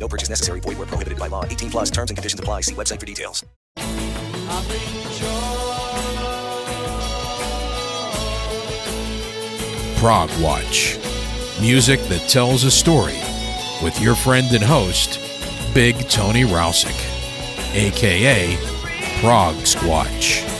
No purchase necessary. Void where prohibited by law. 18 plus terms and conditions apply. See website for details. Prog Watch. Music that tells a story with your friend and host, Big Tony Rousick, aka Prog Squatch.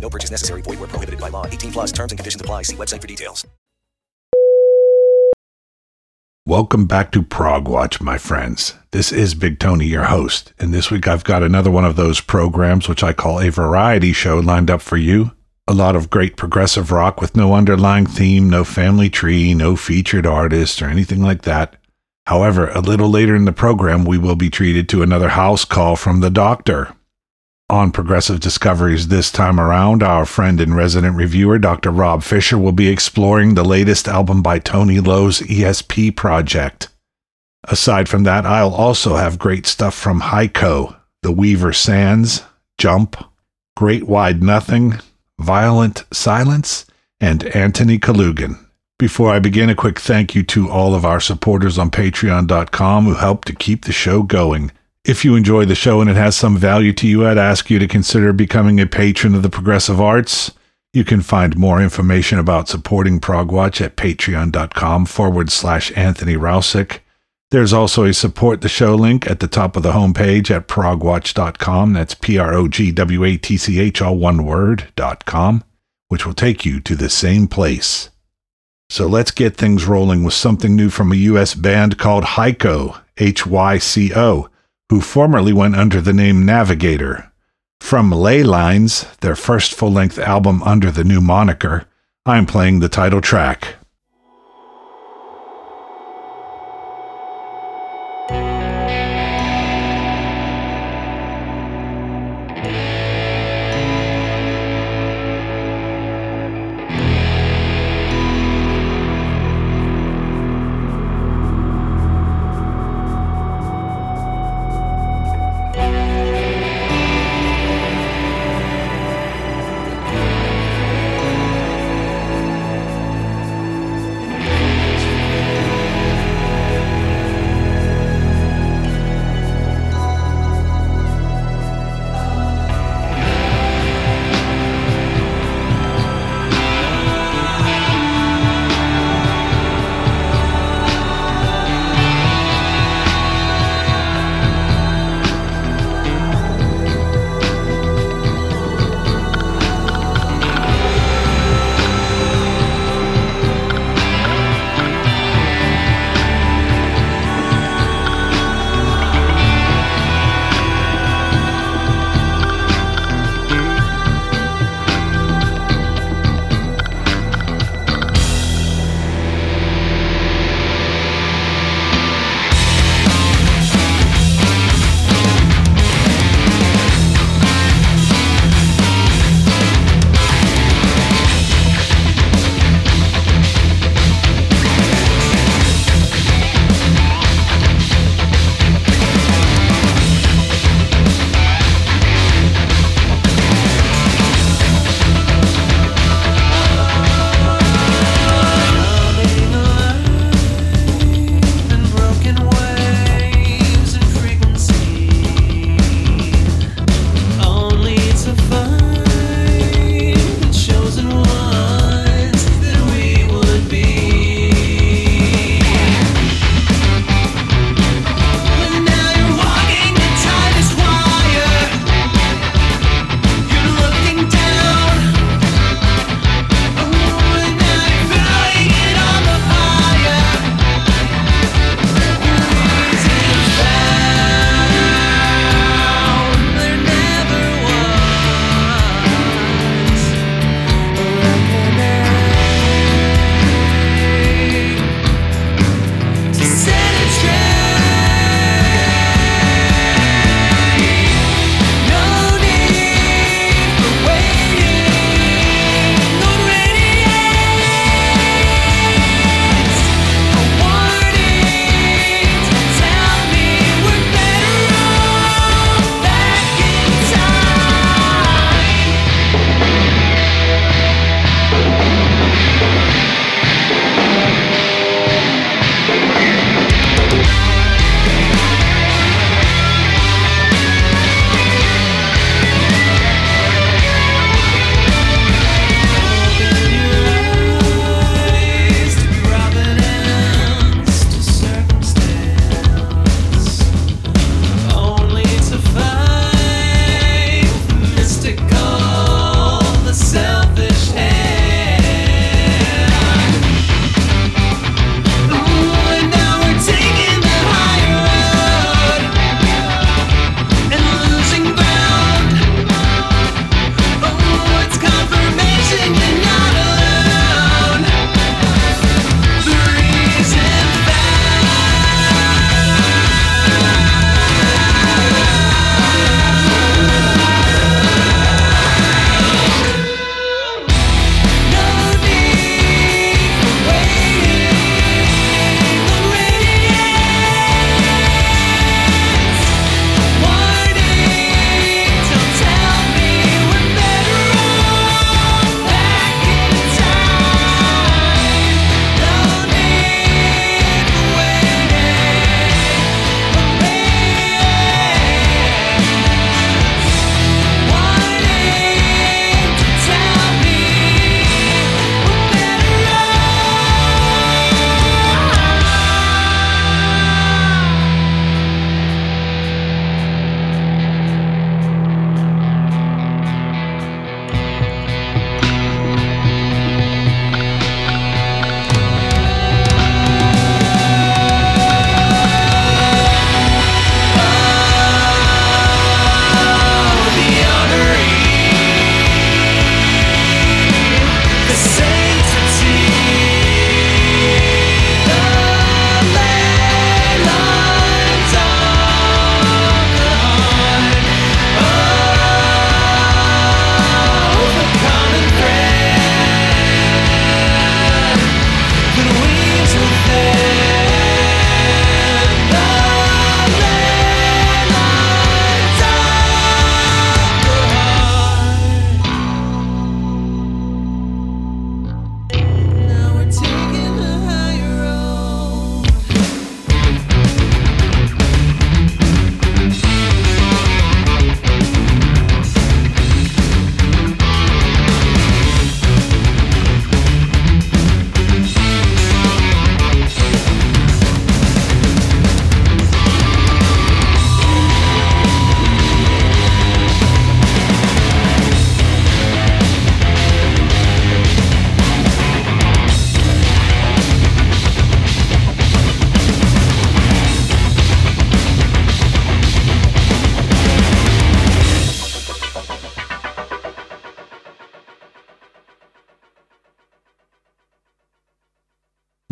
No purchase necessary. Void where prohibited by law. 18 plus terms and conditions apply. See website for details. Welcome back to Prog Watch, my friends. This is Big Tony, your host, and this week I've got another one of those programs which I call a variety show lined up for you. A lot of great progressive rock with no underlying theme, no family tree, no featured artist, or anything like that. However, a little later in the program, we will be treated to another house call from the doctor. On Progressive Discoveries this time around, our friend and resident reviewer, Dr. Rob Fisher, will be exploring the latest album by Tony Lowe's ESP project. Aside from that, I'll also have great stuff from Hyco, The Weever Sands, Jump, Great Wide Nothing, Violent Silence, and Antony Kalugin. Before I begin, a quick thank you to all of our supporters on patreon.com who help to keep the show going. If you enjoy the show and it has some value to you, I'd ask you to consider becoming a patron of the Progressive Arts. You can find more information about supporting Progwatch at patreon.com forward slash Anthony Rousick. There's also a support the show link at the top of the homepage at progwatch.com. That's P R O G W A T C H, all one word, dot com, which will take you to the same place. So let's get things rolling with something new from a U.S. band called Hyco, H Y C O, who formerly went under the name Navigator. From Ley Lines, their first full length album under the new moniker, I'm playing the title track.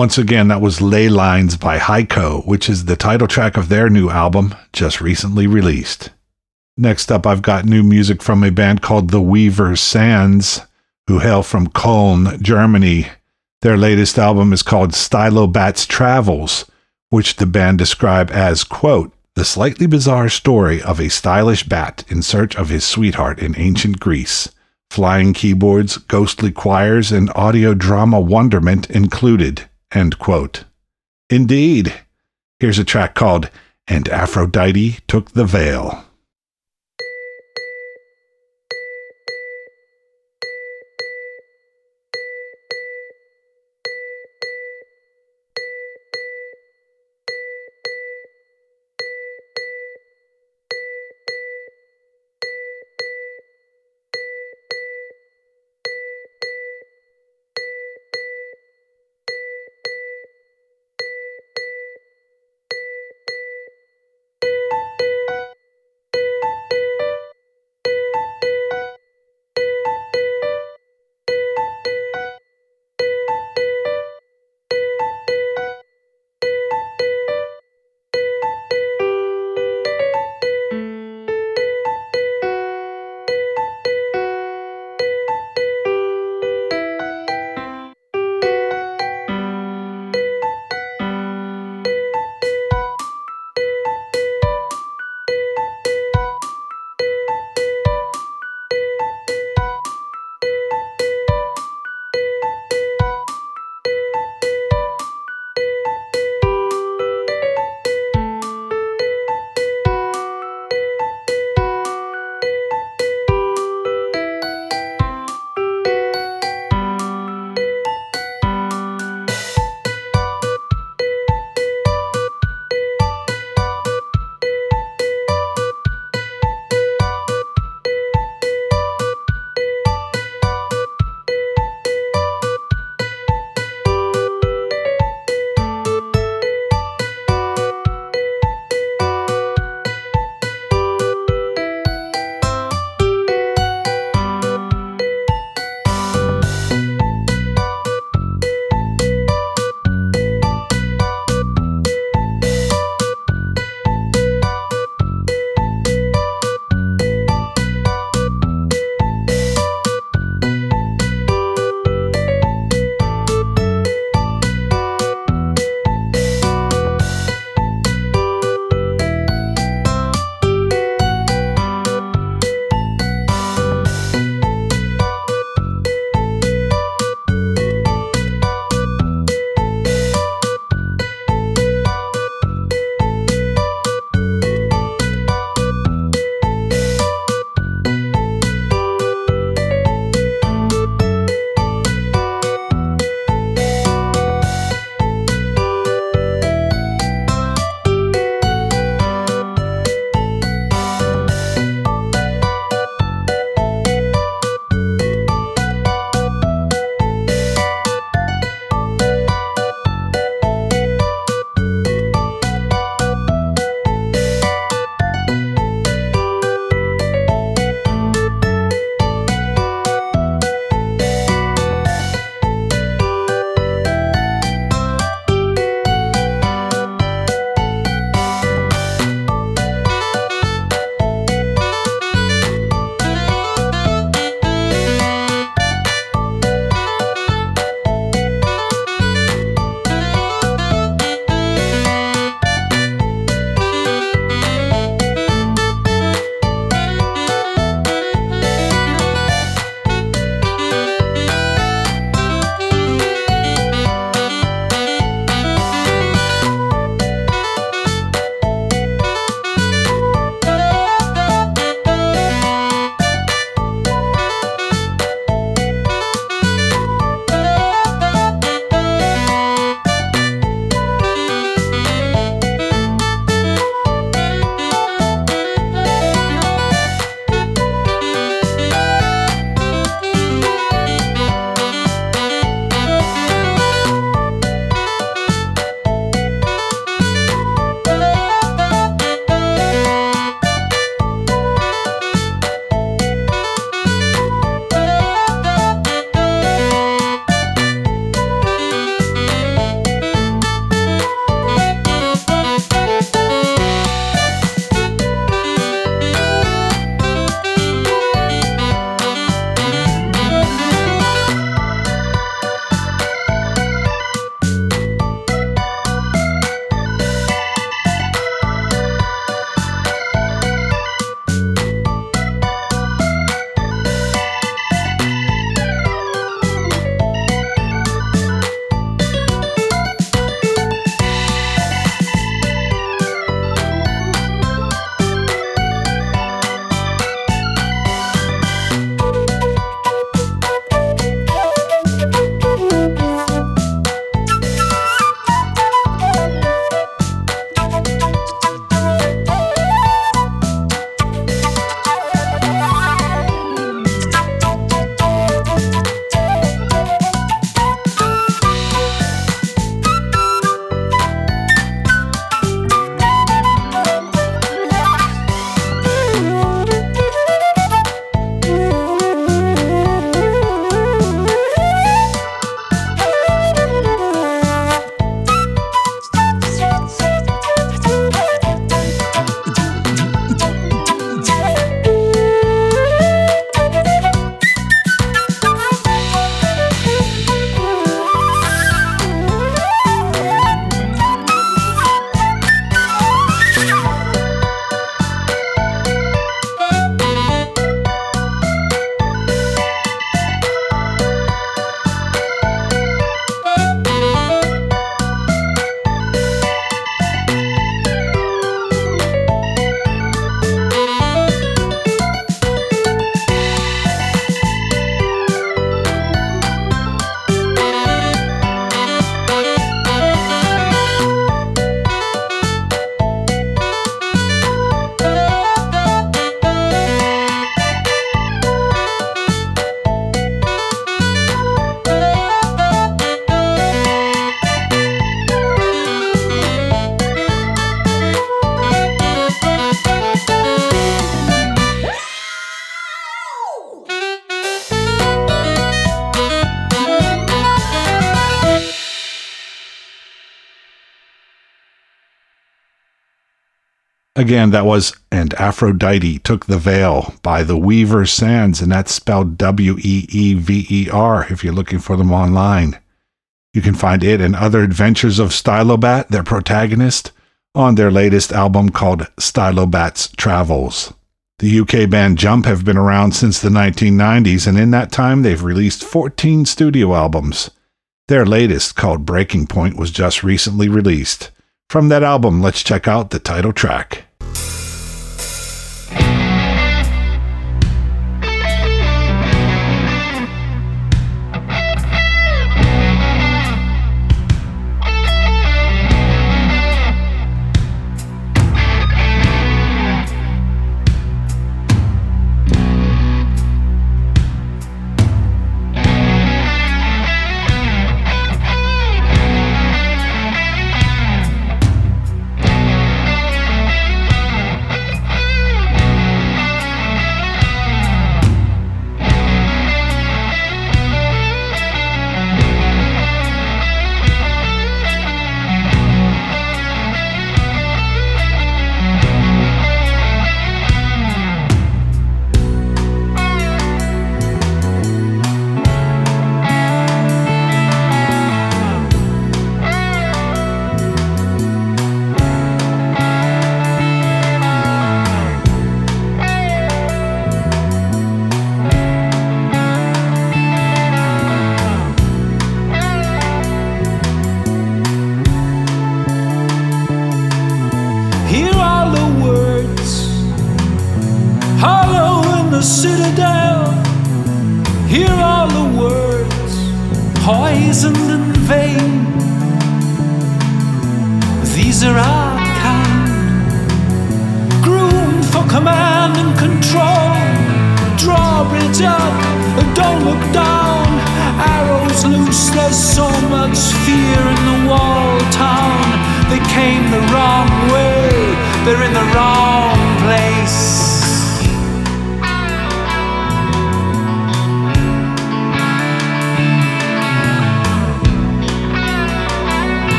Once again, that was Ley Lines by Hyco, which is the title track of their new album, just recently released. Next up, I've got new music from a band called The Weever Sands, who hail from Cologne, Germany. Their latest album is called Stylobat's Travels, which the band describe as, quote, the slightly bizarre story of a stylish bat in search of his sweetheart in ancient Greece. Flying keyboards, ghostly choirs, and audio drama wonderment included. End quote. Indeed. Here's a track called And Aphrodite Took the Veil. Again, that was And Aphrodite Took the Veil by the Weever Sands, and that's spelled W E E V E R if you're looking for them online. You can find it and other adventures of Stylobat, their protagonist, on their latest album called Stylobat's Travels. The UK band Jump have been around since the 1990s, and in that time they've released 14 studio albums. Their latest, called Breaking Point, was just recently released. From that album, let's check out the title track.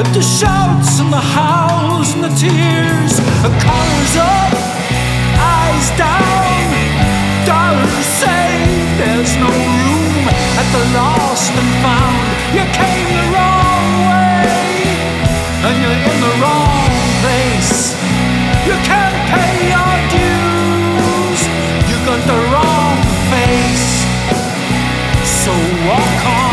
At the shouts and the howls and the tears, the colors up, eyes down. Dollars say there's no room at the lost and found. You came the wrong way, and you're in the wrong place. You can't pay your dues. You got the wrong face. So walk on,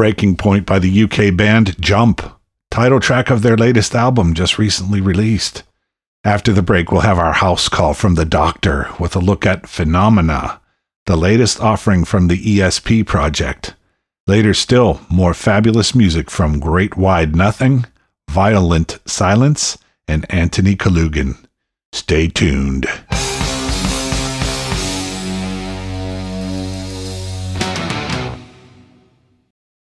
Breaking Point by the UK band Jump, title track of their latest album just recently released. After the break, we'll have our house call from the doctor with a look at Phenomena, the latest offering from the ESP project. Later, still, more fabulous music from Great Wide Nothing, Violent Silence, and Antony Kalugin. Stay tuned.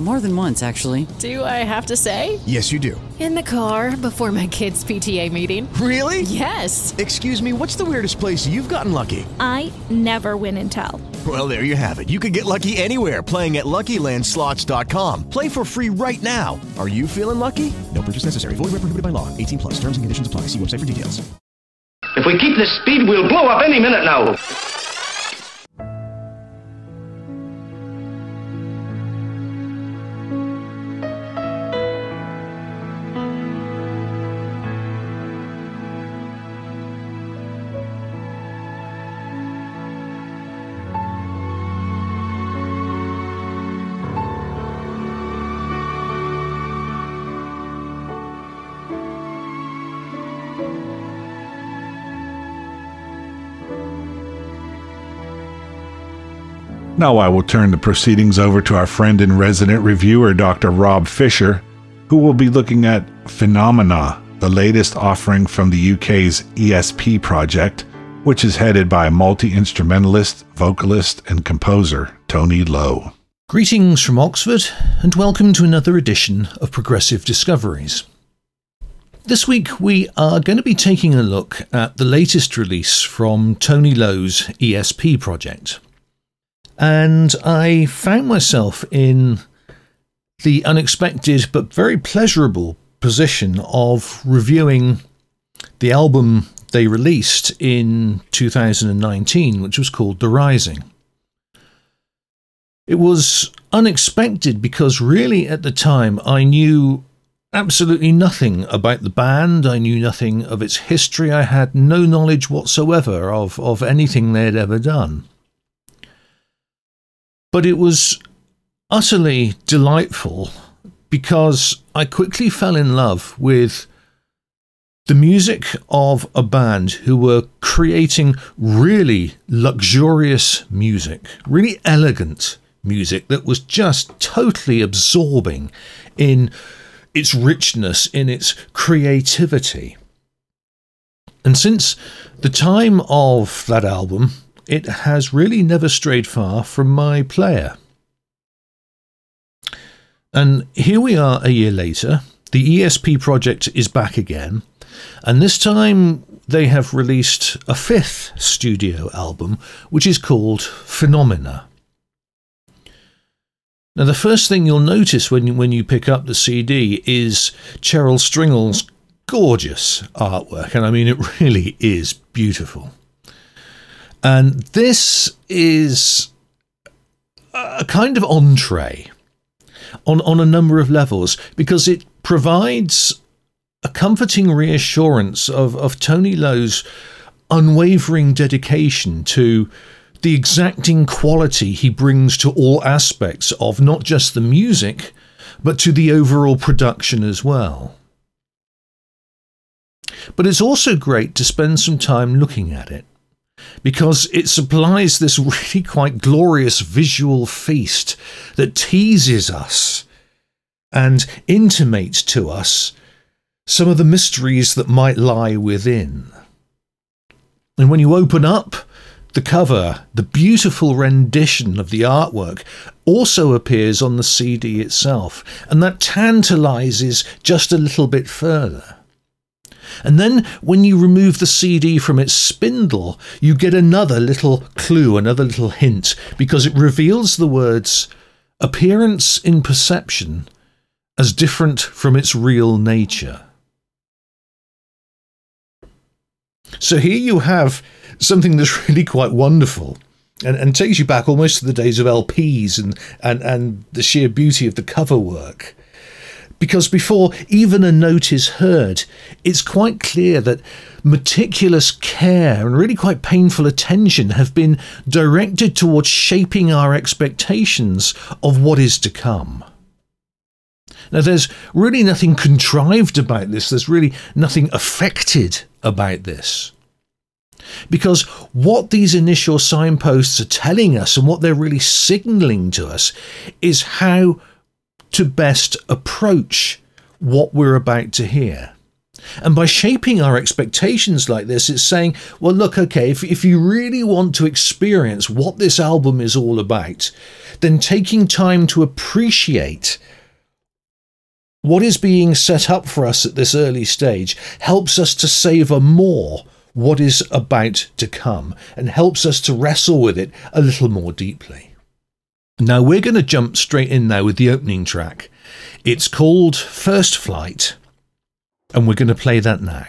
More than once, actually. Do I have to say? Yes, you do. In the car before my kids' PTA meeting. Really? Yes. Excuse me, what's the weirdest place you've gotten lucky? I never win and tell. Well, there you have it. You can get lucky anywhere playing at LuckyLandSlots.com. Play for free right now. Are you feeling lucky? No purchase necessary. Void where prohibited by law. 18 plus. Terms and conditions apply. See website for details. If we keep this speed, we'll blow up any minute now. Now I will turn the proceedings over to our friend and resident reviewer, Dr. Rob Fisher, who will be looking at Phenomena, the latest offering from the UK's ESP project, which is headed by multi instrumentalist, vocalist, and composer Tony Lowe. Greetings from Oxford, and welcome to another edition of Progressive Discoveries. This week we are going to be taking a look at the latest release from Tony Lowe's ESP project. And I found myself in the unexpected but very pleasurable position of reviewing the album they released in 2019, which was called The Rising. It was unexpected because, really, at the time, I knew absolutely nothing about the band. I knew nothing of its history. I had no knowledge whatsoever of, of anything they had ever done. But it was utterly delightful because I quickly fell in love with the music of a band who were creating really luxurious music, really elegant music that was just totally absorbing in its richness, in its creativity. And since the time of that album, it has really never strayed far from my player. And here we are a year later. The ESP project is back again, and this time they have released a fifth studio album, which is called Phenomena. Now, the first thing you'll notice when you, when you pick up the CD is Cheryl Stringall's gorgeous artwork, and I mean, it really is beautiful. And this is a kind of entree on, on a number of levels because it provides a comforting reassurance of, of Tony Lowe's unwavering dedication to the exacting quality he brings to all aspects of not just the music, but to the overall production as well. But it's also great to spend some time looking at it because it supplies this really quite glorious visual feast that teases us and intimates to us some of the mysteries that might lie within. And when you open up the cover, the beautiful rendition of the artwork, also appears on the CD itself, and that tantalizes just a little bit further. And then when you remove the CD from its spindle, you get another little clue, another little hint, because it reveals the words appearance in perception as different from its real nature. So here you have something that's really quite wonderful and, and takes you back almost to the days of LPs and, and, and the sheer beauty of the cover work. Because before even a note is heard, it's quite clear that meticulous care and really quite painful attention have been directed towards shaping our expectations of what is to come. Now, there's really nothing contrived about this, there's really nothing affected about this. Because what these initial signposts are telling us and what they're really signaling to us is how to best approach what we're about to hear. And by shaping our expectations like this, it's saying, well, look, okay, if, if you really want to experience what this album is all about, then taking time to appreciate what is being set up for us at this early stage helps us to savour more what is about to come and helps us to wrestle with it a little more deeply. Now we're going to jump straight in now with the opening track. It's called First Flight, and we're going to play that now.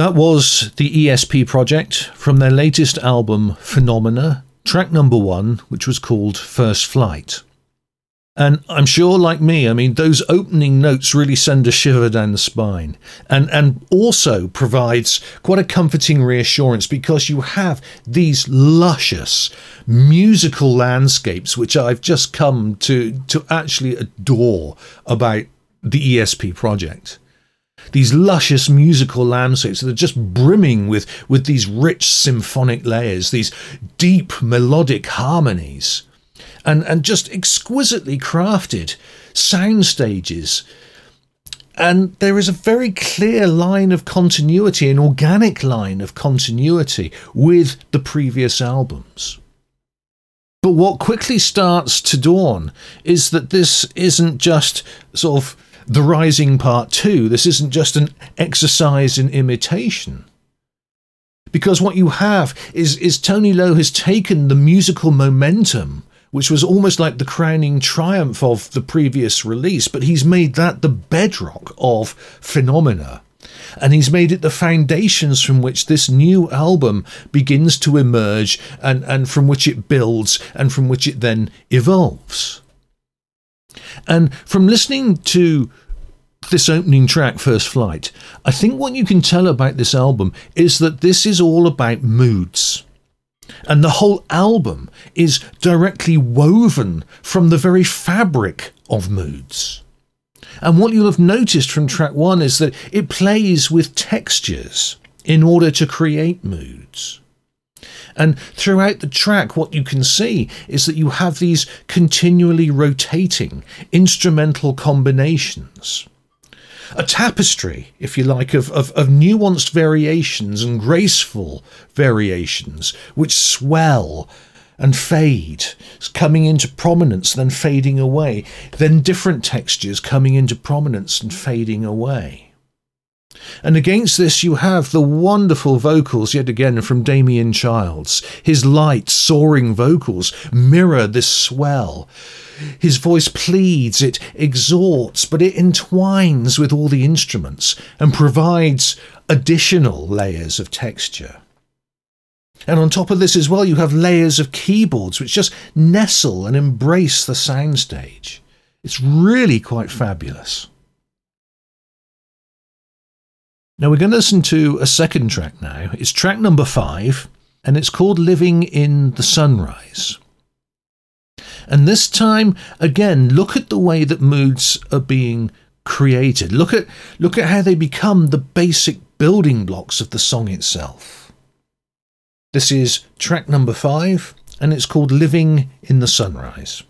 That was the ESP project from their latest album, Phenomena, track number one, which was called First Flight. And I'm sure, like me, I mean, those opening notes really send a shiver down the spine and, and also provides quite a comforting reassurance because you have these luscious musical landscapes, which I've just come to, to actually adore about the ESP project these luscious musical landscapes that are just brimming with, with these rich symphonic layers, these deep melodic harmonies, and, and just exquisitely crafted sound stages. And there is a very clear line of continuity, an organic line of continuity with the previous albums. But what quickly starts to dawn is that this isn't just sort of the Rising Part 2. This isn't just an exercise in imitation. Because what you have is, is Tony Lowe has taken the musical momentum, which was almost like the crowning triumph of the previous release, but he's made that the bedrock of phenomena. And he's made it the foundations from which this new album begins to emerge and, and from which it builds and from which it then evolves. And from listening to this opening track, First Flight, I think what you can tell about this album is that this is all about moods. And the whole album is directly woven from the very fabric of moods. And what you'll have noticed from track one is that it plays with textures in order to create moods. And throughout the track, what you can see is that you have these continually rotating instrumental combinations. A tapestry, if you like, of, of, of nuanced variations and graceful variations which swell and fade, coming into prominence, then fading away, then different textures coming into prominence and fading away. And against this, you have the wonderful vocals, yet again, from Damian Childs. His light, soaring vocals mirror this swell. His voice pleads, it exhorts, but it entwines with all the instruments and provides additional layers of texture. And on top of this as well, you have layers of keyboards which just nestle and embrace the soundstage. It's really quite fabulous. Now we're going to listen to a second track now. It's track number five, and it's called Living in the Sunrise. And this time, again, look at the way that moods are being created. Look at look at how they become the basic building blocks of the song itself. This is track number 5 and it's called Living in the Sunrise.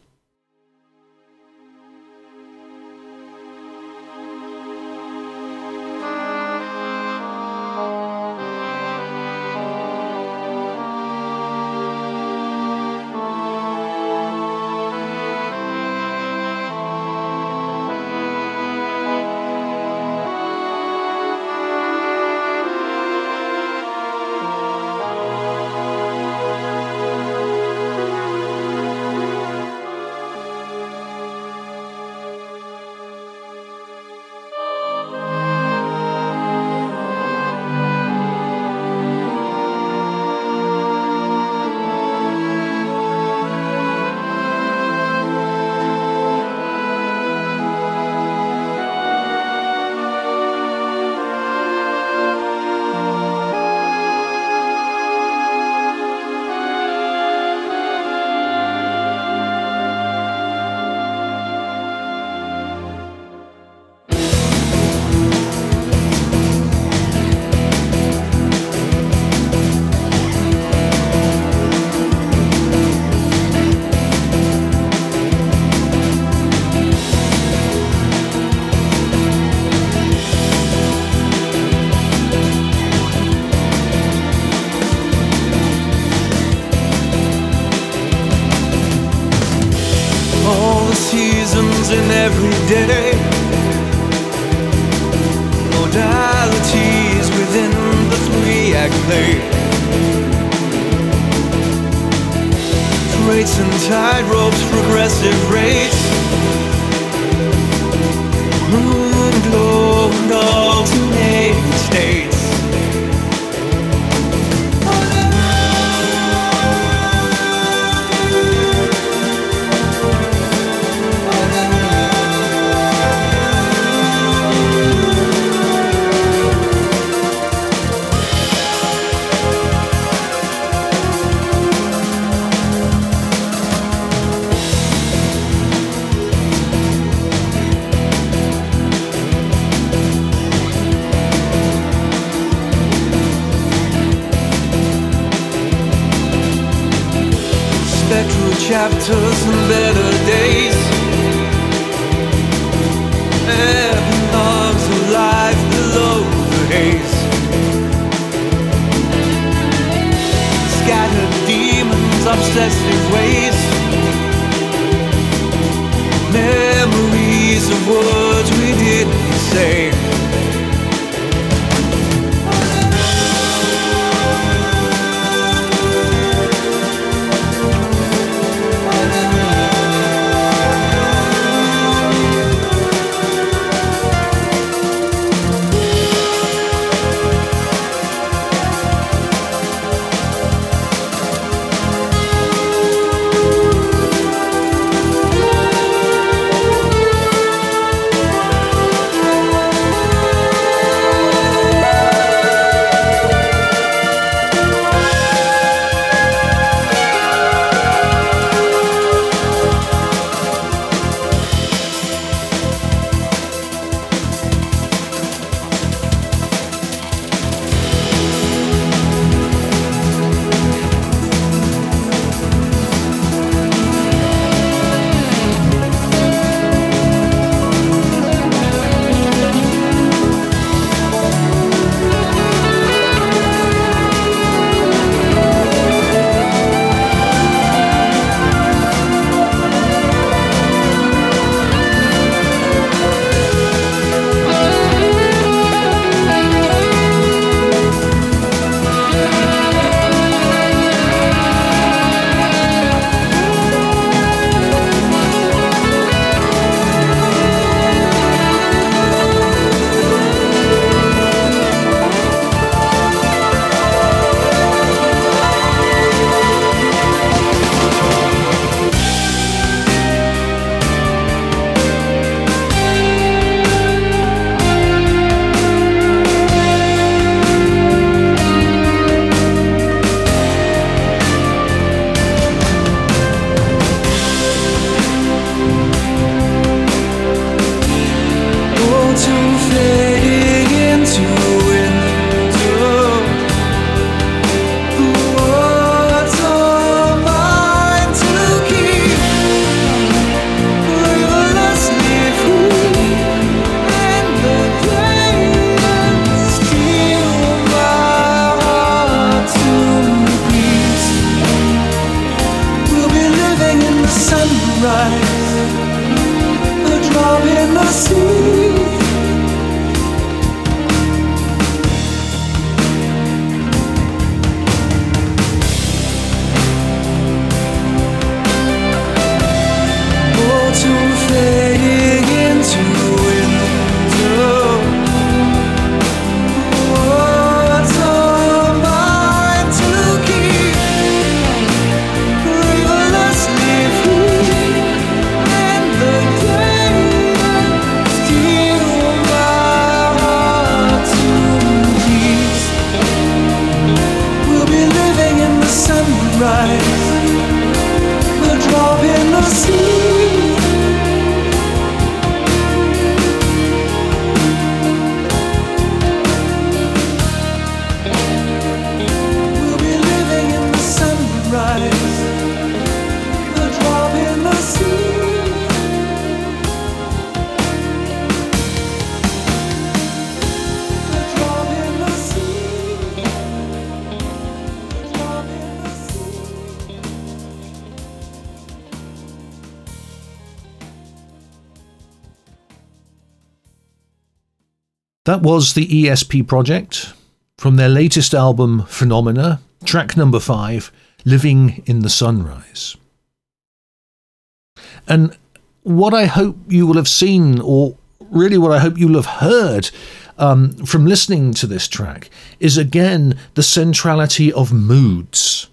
That was the ESP project from their latest album, Phenomena, track number five, Living in the Sunrise. And what I hope you will have seen, or really what I hope you'll have heard um, from listening to this track, is again the centrality of moods.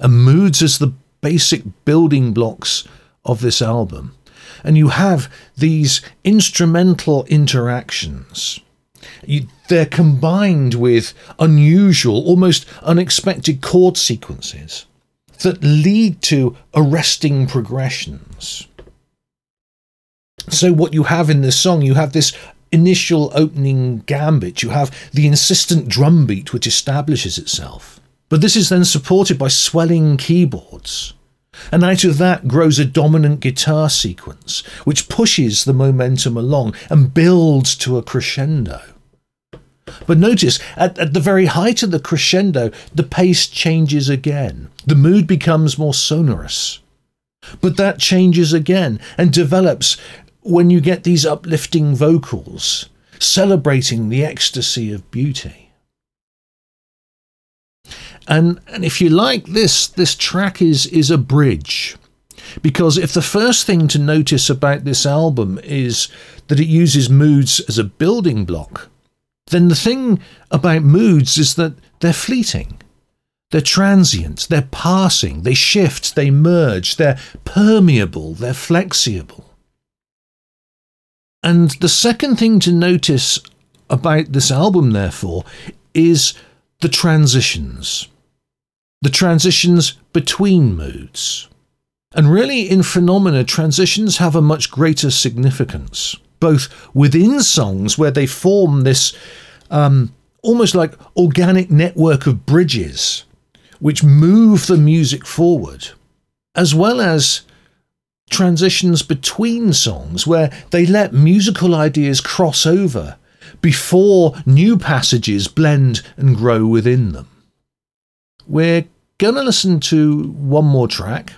And moods as the basic building blocks of this album. And you have these instrumental interactions. You, they're combined with unusual, almost unexpected chord sequences that lead to arresting progressions. So, what you have in this song, you have this initial opening gambit, you have the insistent drum beat which establishes itself. But this is then supported by swelling keyboards. And out of that grows a dominant guitar sequence, which pushes the momentum along and builds to a crescendo. But notice, at, at the very height of the crescendo, the pace changes again. The mood becomes more sonorous. But that changes again and develops when you get these uplifting vocals, celebrating the ecstasy of beauty. And, and if you like this, this track is, is a bridge. Because if the first thing to notice about this album is that it uses moods as a building block, then the thing about moods is that they're fleeting. They're transient, they're passing, they shift, they merge, they're permeable, they're flexible. And the second thing to notice about this album, therefore, is the transitions. The transitions between moods. And really, in phenomena, transitions have a much greater significance, both within songs where they form this um, almost like organic network of bridges which move the music forward, as well as transitions between songs where they let musical ideas cross over before new passages blend and grow within them. We're going to listen to one more track.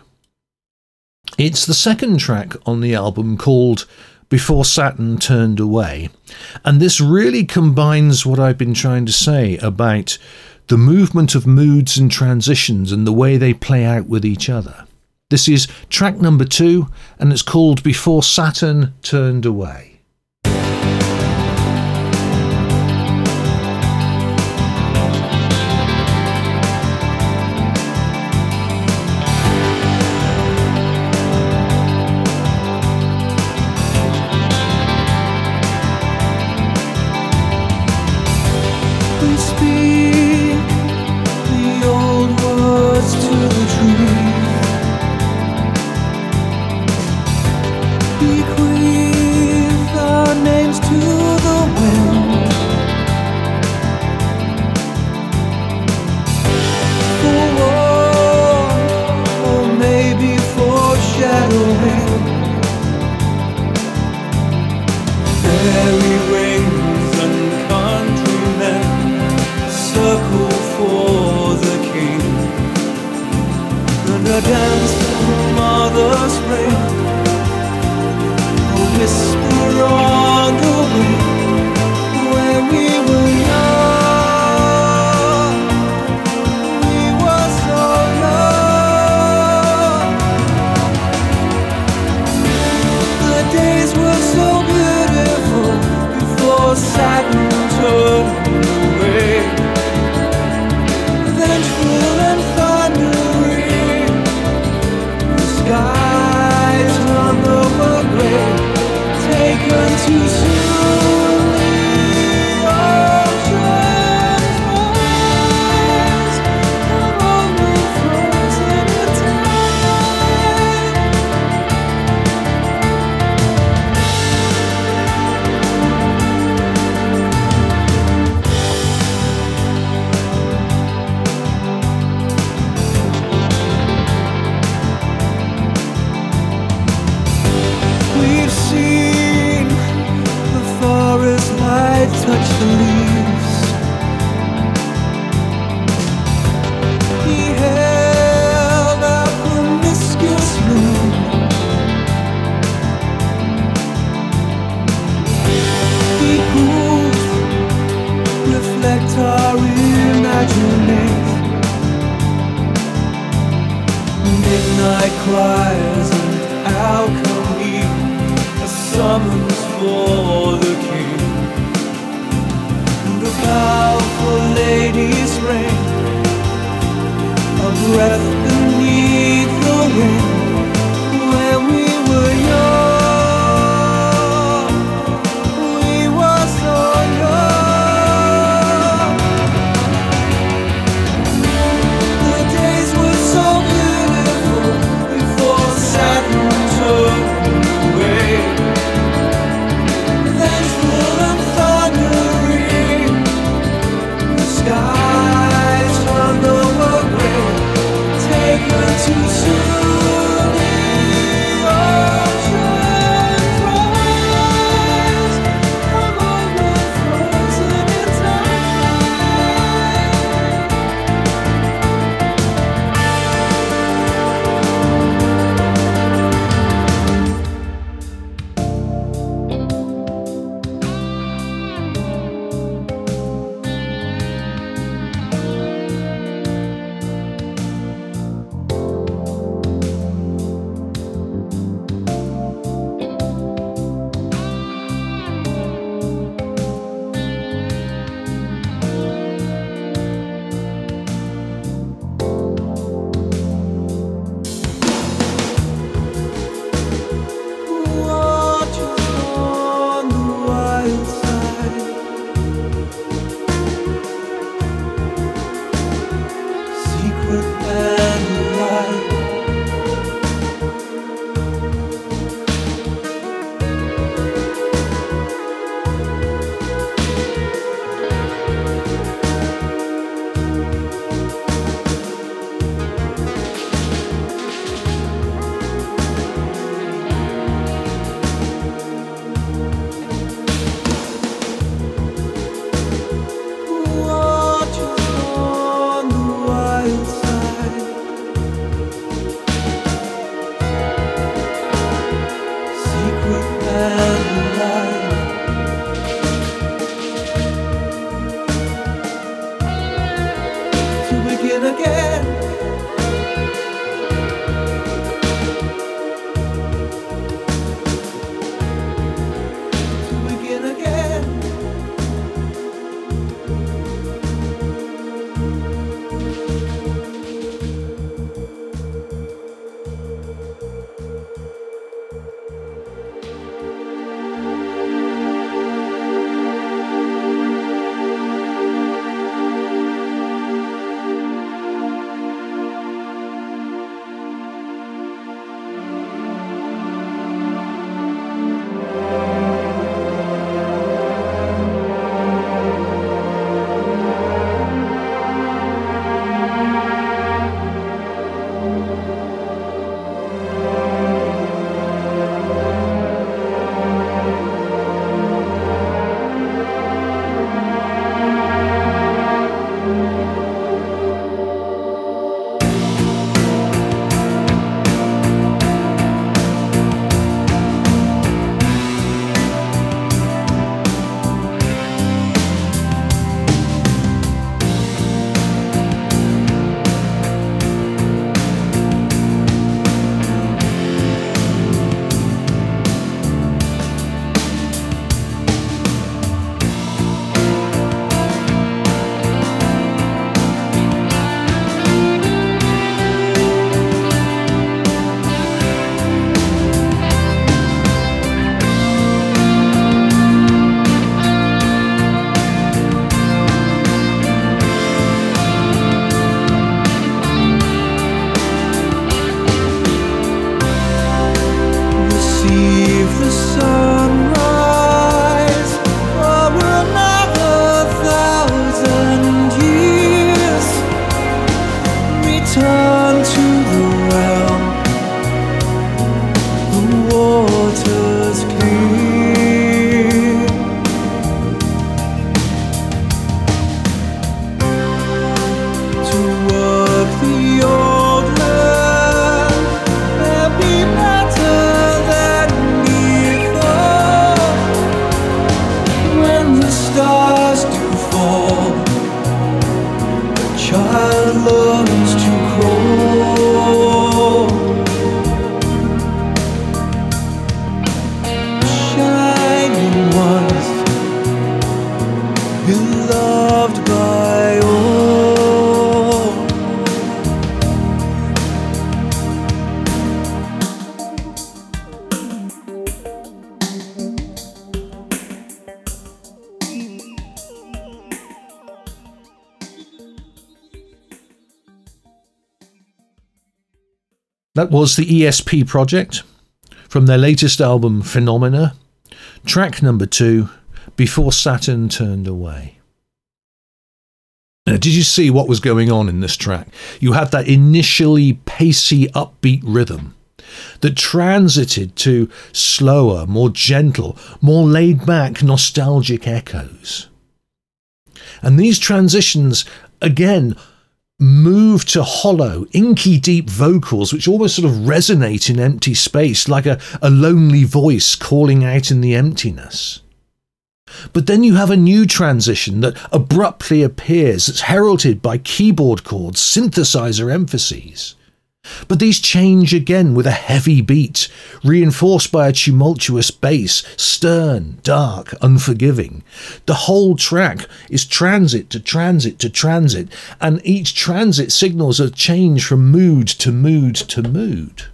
It's the second track on the album called Before Saturn Turned Away. And this really combines what I've been trying to say about the movement of moods and transitions and the way they play out with each other. This is track number two, and it's called Before Saturn Turned Away. That was the ESP project from their latest album, Phenomena, track number two, Before Saturn Turned Away. Now, did you see what was going on in this track? You had that initially pacey, upbeat rhythm that transited to slower, more gentle, more laid back, nostalgic echoes. And these transitions, again, move to hollow, inky deep vocals, which almost sort of resonate in empty space, like a, a lonely voice calling out in the emptiness. But then you have a new transition that abruptly appears, that's heralded by keyboard chords, synthesizer emphases. But these change again with a heavy beat, reinforced by a tumultuous bass, stern, dark, unforgiving. The whole track is transit to transit to transit, and each transit signals a change from mood to mood to mood.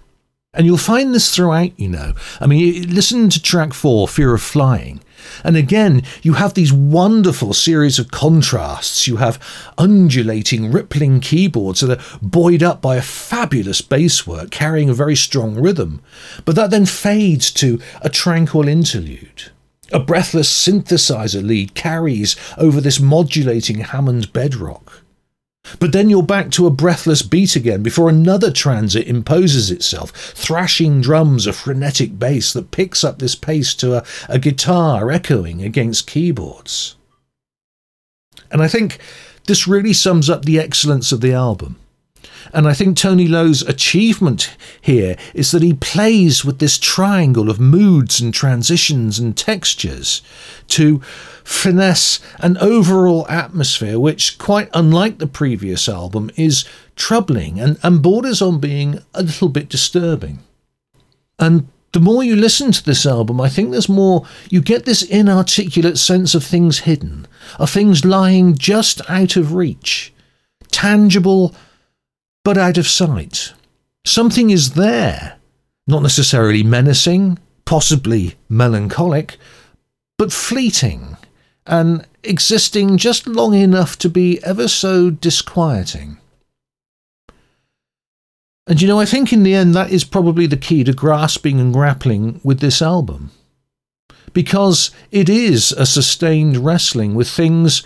And you'll find this throughout, you know. I mean, listen to track four, Fear of Flying. And again, you have these wonderful series of contrasts. You have undulating, rippling keyboards that are buoyed up by a fabulous bass work carrying a very strong rhythm. But that then fades to a tranquil interlude. A breathless synthesizer lead carries over this modulating Hammond bedrock. But then you're back to a breathless beat again before another transit imposes itself, thrashing drums, a frenetic bass that picks up this pace to a, a guitar echoing against keyboards. And I think this really sums up the excellence of the album. And I think Tony Lowe's achievement here is that he plays with this triangle of moods and transitions and textures to finesse an overall atmosphere which, quite unlike the previous album, is troubling and, and borders on being a little bit disturbing. And the more you listen to this album, I think there's more, you get this inarticulate sense of things hidden, of things lying just out of reach, tangible but out of sight. Something is there, not necessarily menacing, possibly melancholic, but fleeting and existing just long enough to be ever so disquieting. And you know, I think in the end that is probably the key to grasping and grappling with this album. Because it is a sustained wrestling with things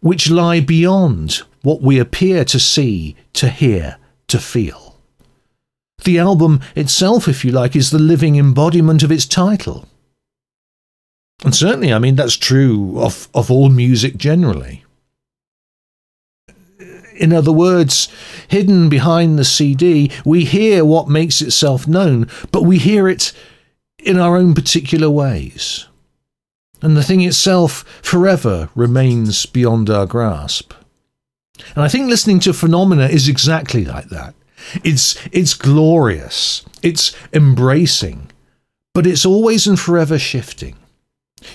which lie beyond what we appear to see, to hear, to feel. The album itself, if you like, is the living embodiment of its title. And certainly, I mean, that's true of, of all music generally. In other words, hidden behind the CD, we hear what makes itself known, but we hear it in our own particular ways. And the thing itself forever remains beyond our grasp. And I think listening to Phenomena is exactly like that. It's, it's glorious, it's embracing, but it's always and forever shifting.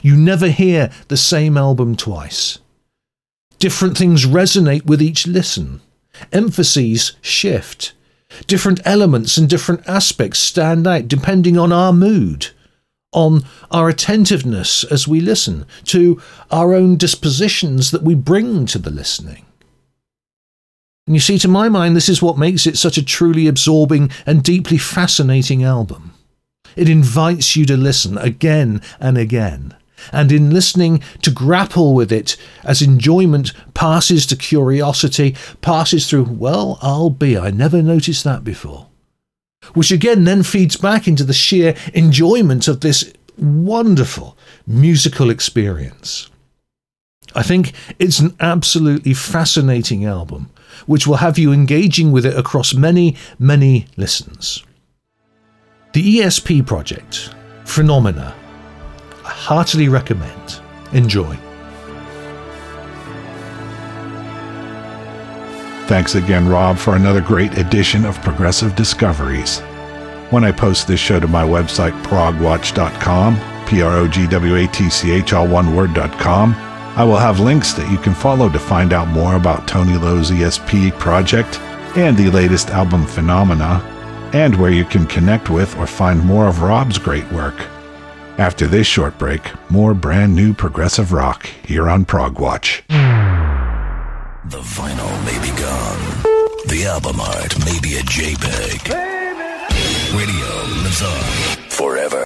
You never hear the same album twice. Different things resonate with each listen. Emphases shift. Different elements and different aspects stand out depending on our mood, on our attentiveness as we listen, to our own dispositions that we bring to the listening. And you see, to my mind, this is what makes it such a truly absorbing and deeply fascinating album. It invites you to listen again and again, and in listening, to grapple with it as enjoyment passes to curiosity, passes through, well, I'll be, I never noticed that before. Which again then feeds back into the sheer enjoyment of this wonderful musical experience. I think it's an absolutely fascinating album which will have you engaging with it across many, many listens. The ESP project, Phenomena, I heartily recommend. Enjoy. Thanks again, Rob, for another great edition of Progressive Discoveries. When I post this show to my website, progwatch.com, P R O G W A T C H, all one word.com, I will have links that you can follow to find out more about Tony Lowe's ESP project and the latest album Phenomena, and where you can connect with or find more of Rob's great work. After this short break, more brand new progressive rock here on Prog Watch. The vinyl may be gone. The album art may be a JPEG. Radio lives on forever.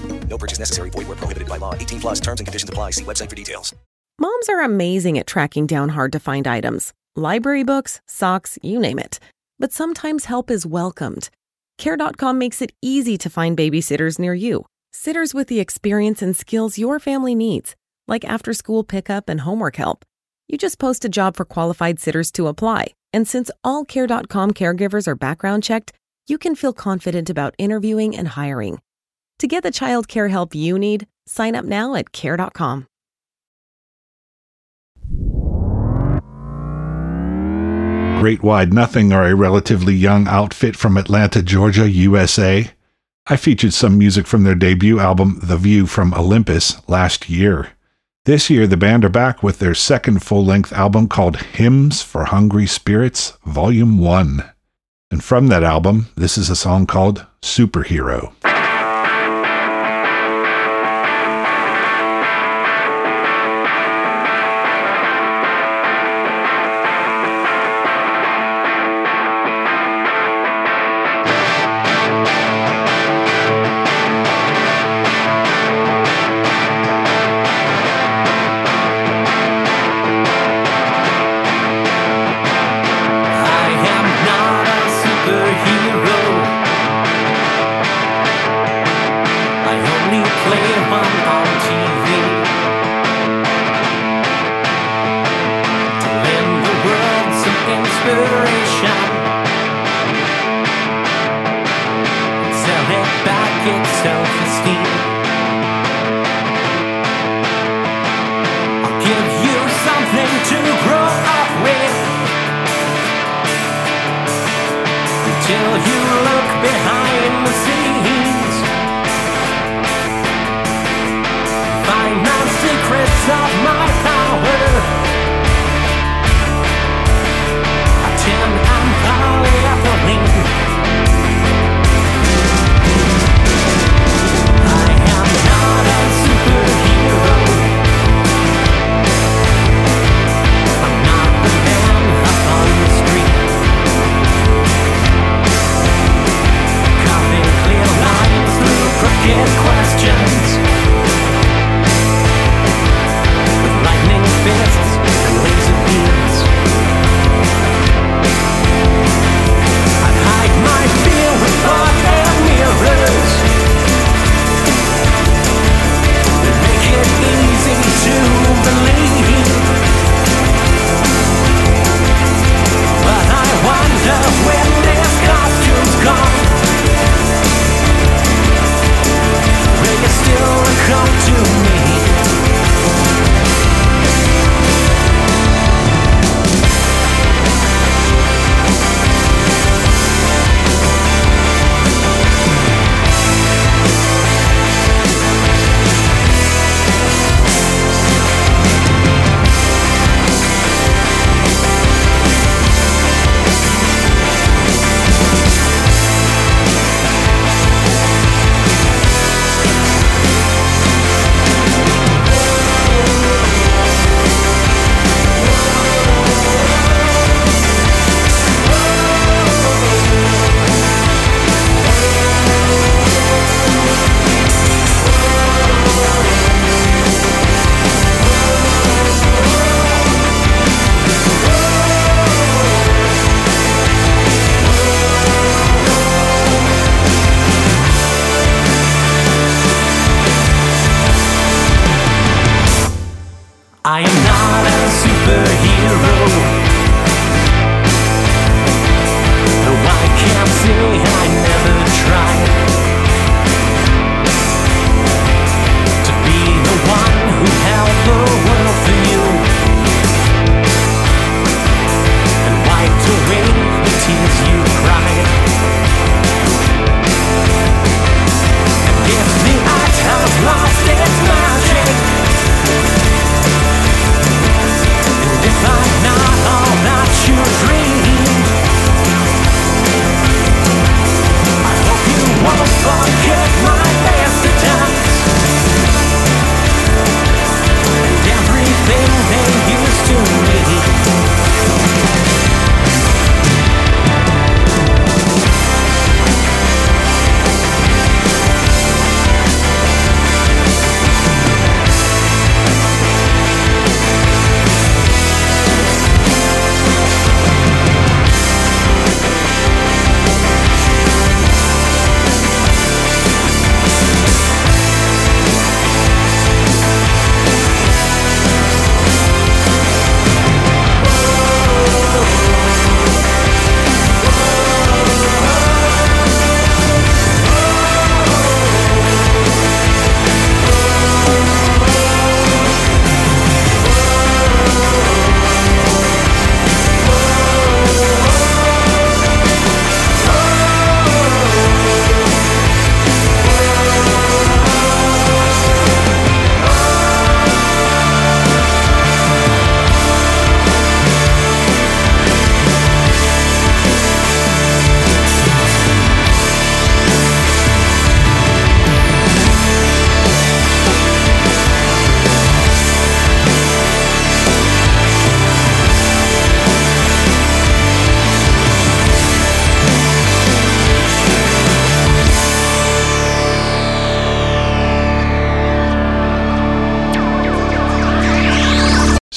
No purchase necessary. Void where prohibited by law. 18 plus terms and conditions apply. See website for details. Moms are amazing at tracking down hard to find items library books, socks, you name it. But sometimes help is welcomed. Care.com makes it easy to find babysitters near you. Sitters with the experience and skills your family needs, like after school pickup and homework help. You just post a job for qualified sitters to apply. And since all Care.com caregivers are background checked, you can feel confident about interviewing and hiring. To get the child care help you need, sign up now at Care.com. Great Wide Nothing are a relatively young outfit from Atlanta, Georgia, USA. I featured some music from their debut album, The View from Olympus, last year. This year, the band are back with their second full length album called Hymns for Hungry Spirits, Volume 1. And from that album, this is a song called Superhero.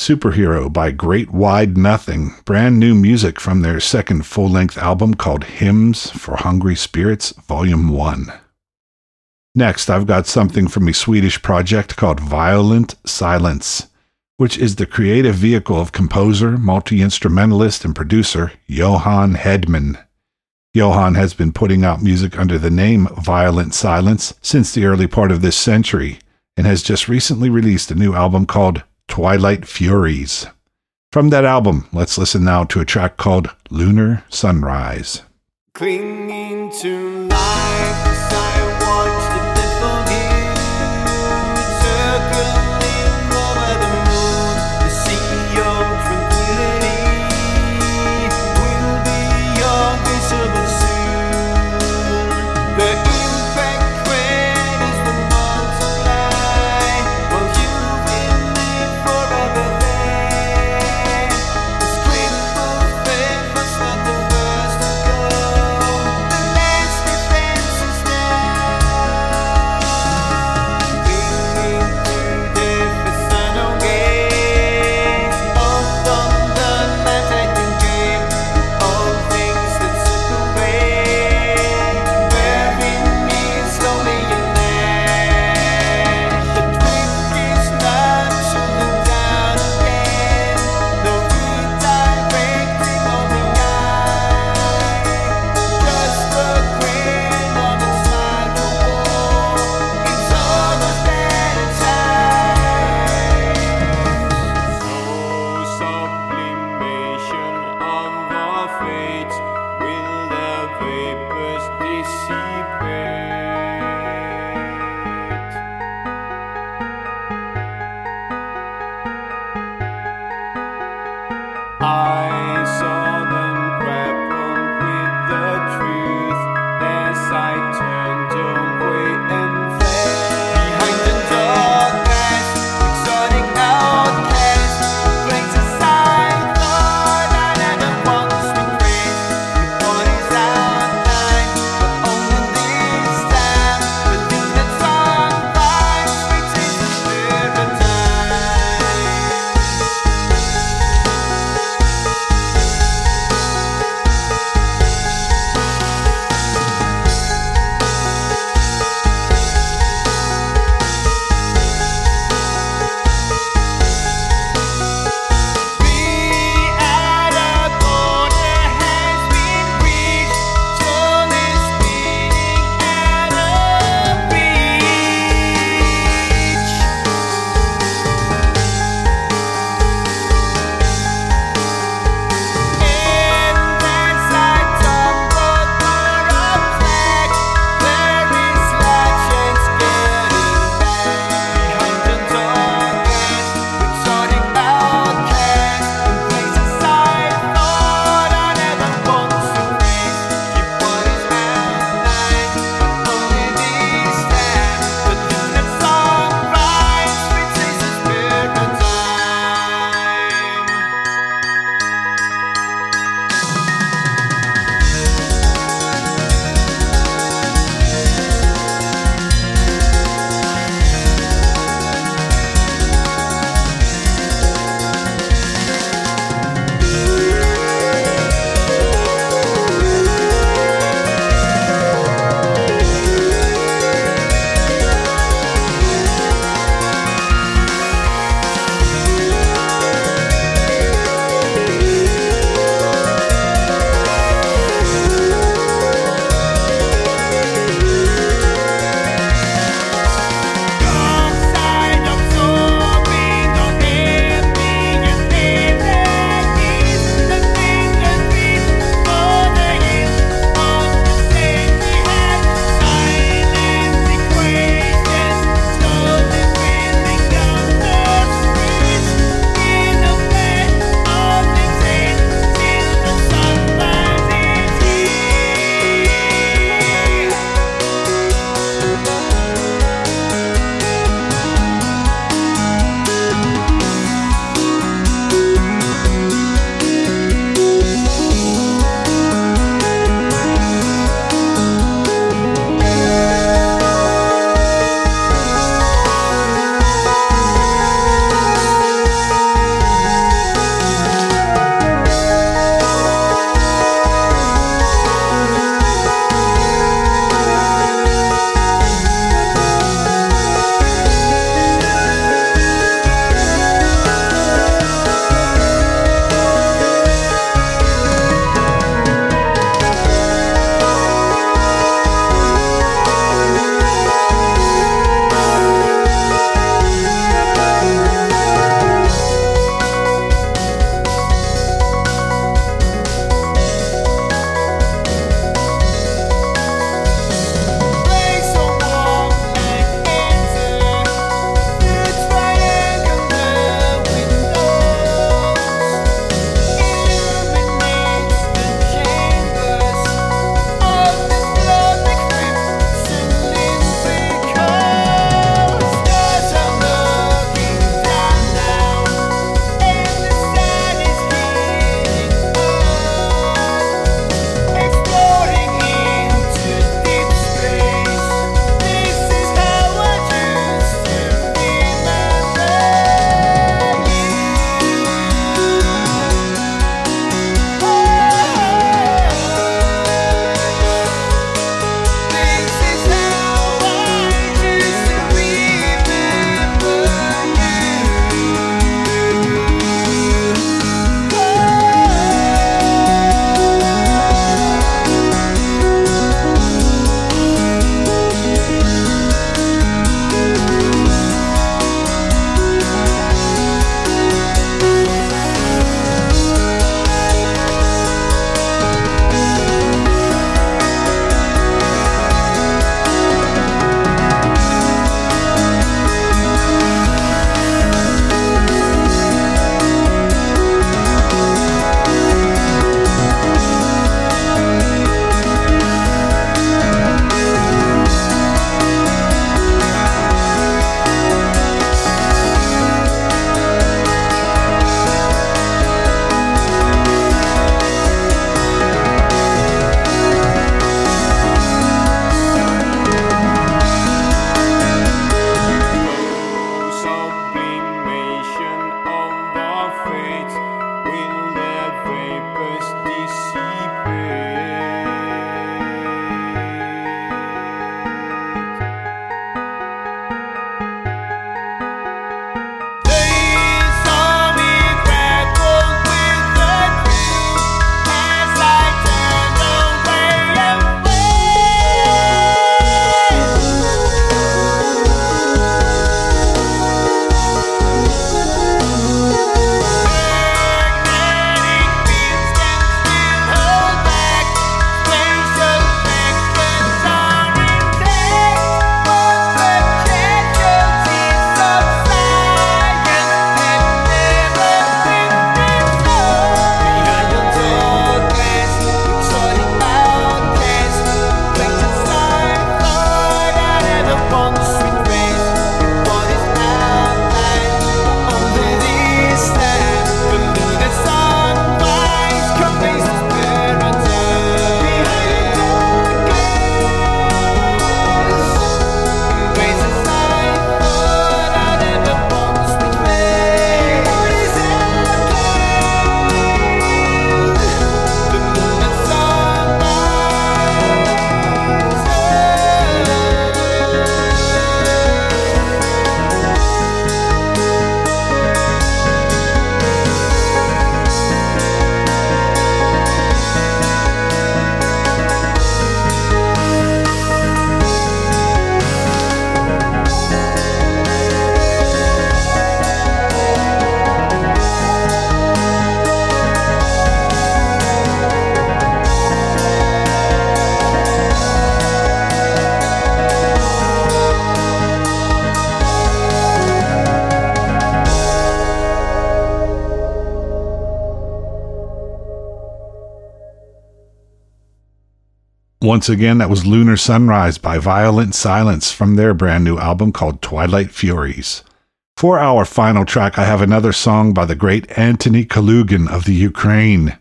Superhero by Great Wide Nothing, brand new music from their second full length album called Hymns for Hungry Spirits, Volume 1. Next, I've got something from a Swedish project called Violent Silence, which is the creative vehicle of composer, multi instrumentalist, and producer Johan Hedman. Johan has been putting out music under the name Violent Silence since the early part of this century and has just recently released a new album called Twilight Furies. From that album, let's listen now to a track called Lunar Sunrise. Clinging to life Once again, that was Lunar Sunrise by Violent Silence from their brand new album called Twilight Furies. For our final track, I have another song by the great Antony Kalugin of the Ukraine.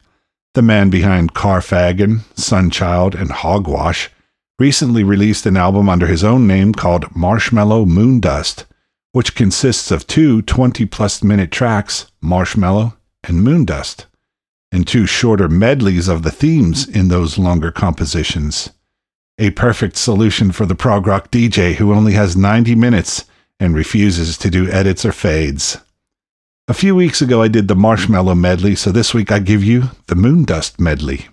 The man behind Karfagen, Sunchild, and Hogwash recently released an album under his own name called Marshmallow Moondust, which consists of two 20 plus minute tracks, Marshmallow and Moondust and two shorter medleys of the themes in those longer compositions. A perfect solution for the prog rock DJ who only has 90 minutes and refuses to do edits or fades. A few weeks ago I did the Marshmallow medley, so this week I give you the Moondust medley.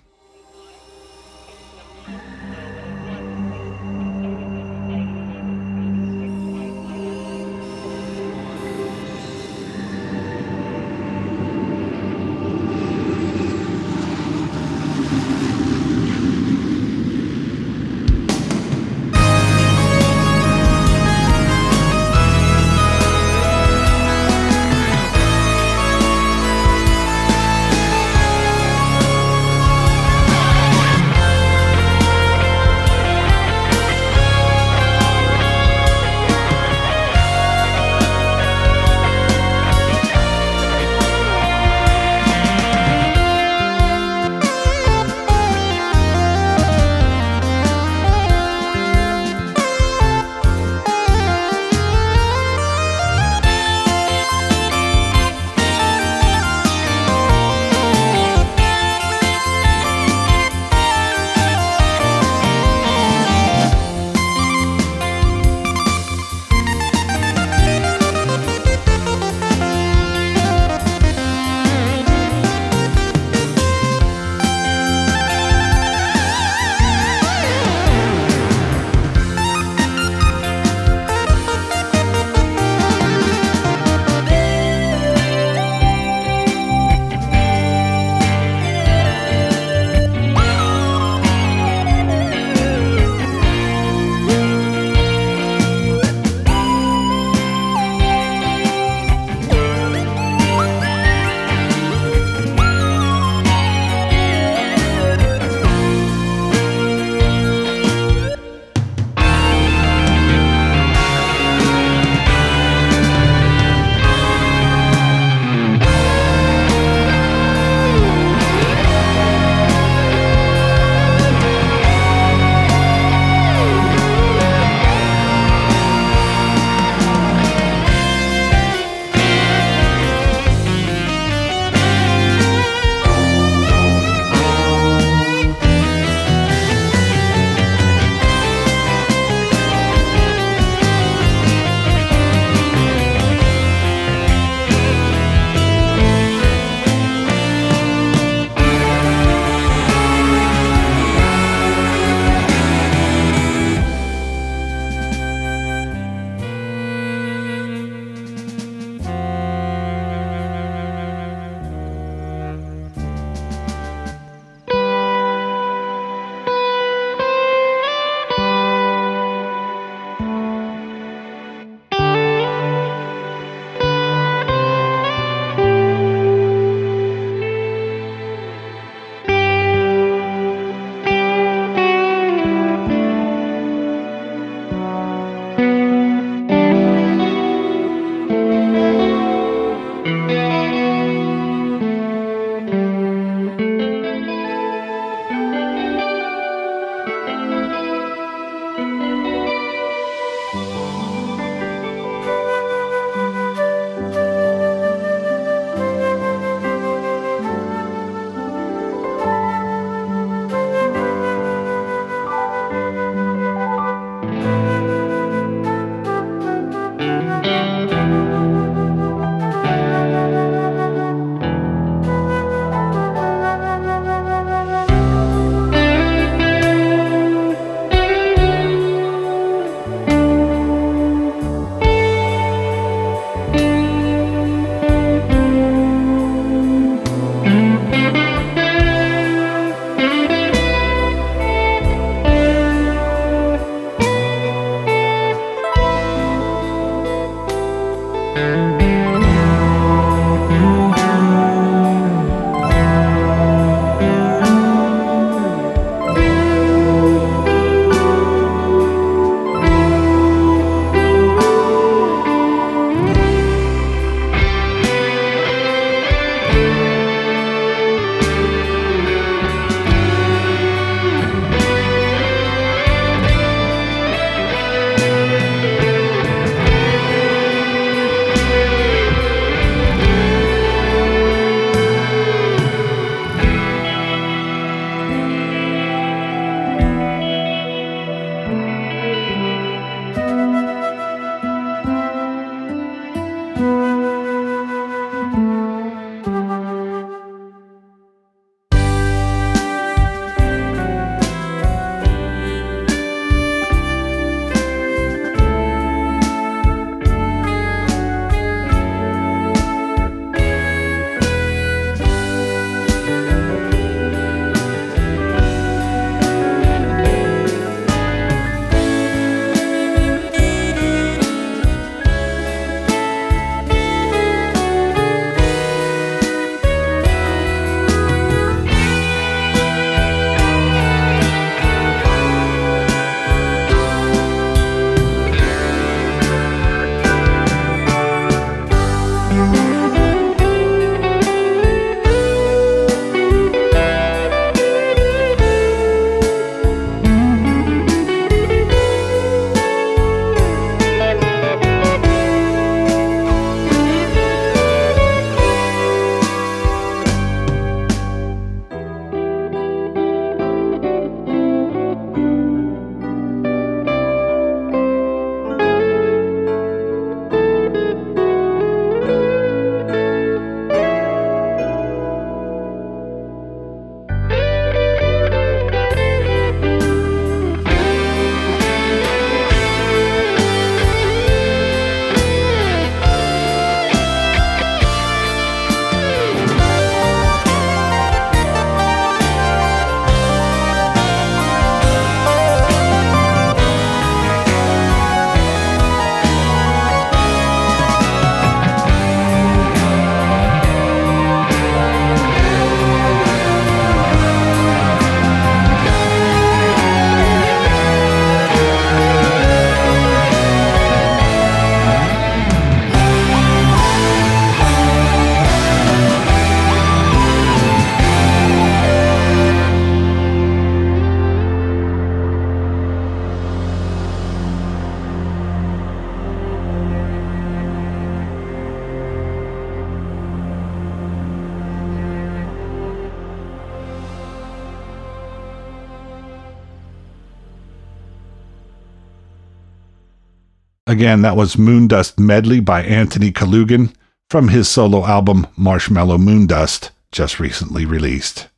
Again, that was Moondust Medley by Antony Kalugin from his solo album Marshmallow Moondust, just recently released.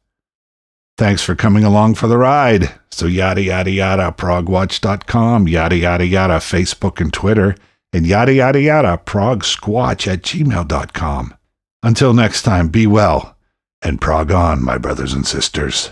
Thanks for coming along for the ride. So yada yada yada progwatch.com, yada yada yada Facebook and Twitter, and yada yada yada progsquatch at gmail.com. Until next time, be well and prog on, my brothers and sisters.